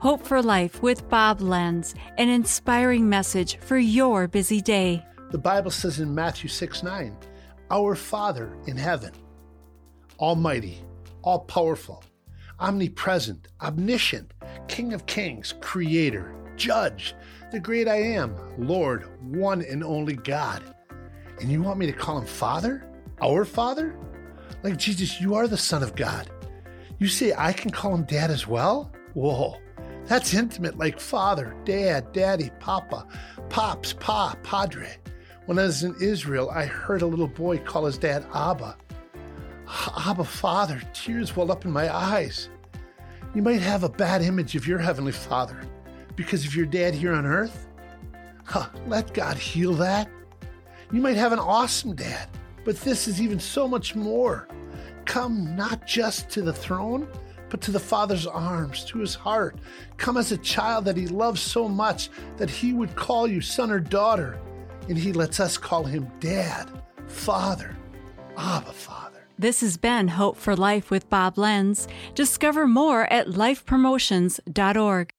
Hope for Life with Bob Lenz, an inspiring message for your busy day. The Bible says in Matthew 6 9, Our Father in heaven, Almighty, all powerful, omnipresent, omniscient, King of kings, Creator, Judge, the great I am, Lord, one and only God. And you want me to call him Father? Our Father? Like Jesus, you are the Son of God. You say I can call him Dad as well? Whoa, that's intimate, like Father, Dad, Daddy, Papa, Pops, Pa, Padre. When I was in Israel, I heard a little boy call his dad Abba. Abba, Father, tears welled up in my eyes. You might have a bad image of your Heavenly Father because of your dad here on earth. Huh, let God heal that. You might have an awesome dad, but this is even so much more. Come not just to the throne, but to the Father's arms, to his heart. Come as a child that he loves so much that he would call you son or daughter. And he lets us call him dad, father, Abba, Father. This has been Hope for Life with Bob Lenz. Discover more at lifepromotions.org.